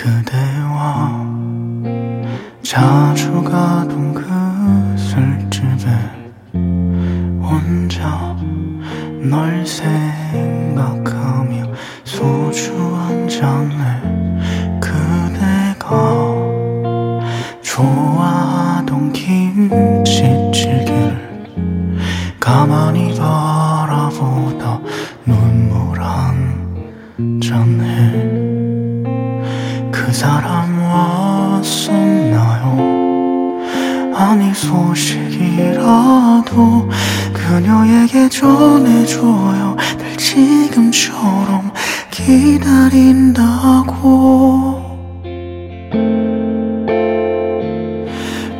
그대와 자주 가던 그 술집에 혼자 널 생각하며 소주 한 잔을 그대가 좋아하던 김치찌개를 가만히 바라보다 눈 그 사람 왔었나요? 아니 소식이라도 그녀에게 전해줘요. 늘 지금처럼 기다린다고.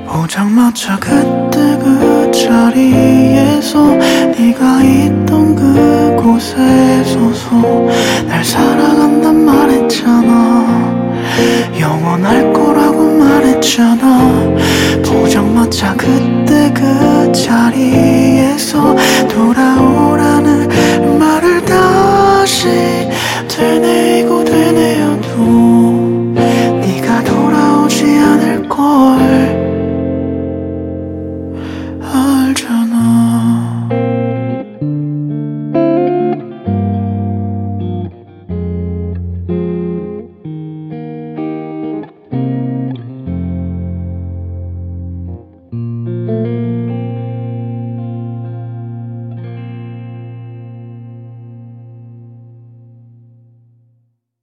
포장마차 그때 그 자리에서 네가 있던 그곳에 서서 날 사랑한단 영 원할 거라고 말했잖아. 포장마차 그때 그 자리에서 돌아오라는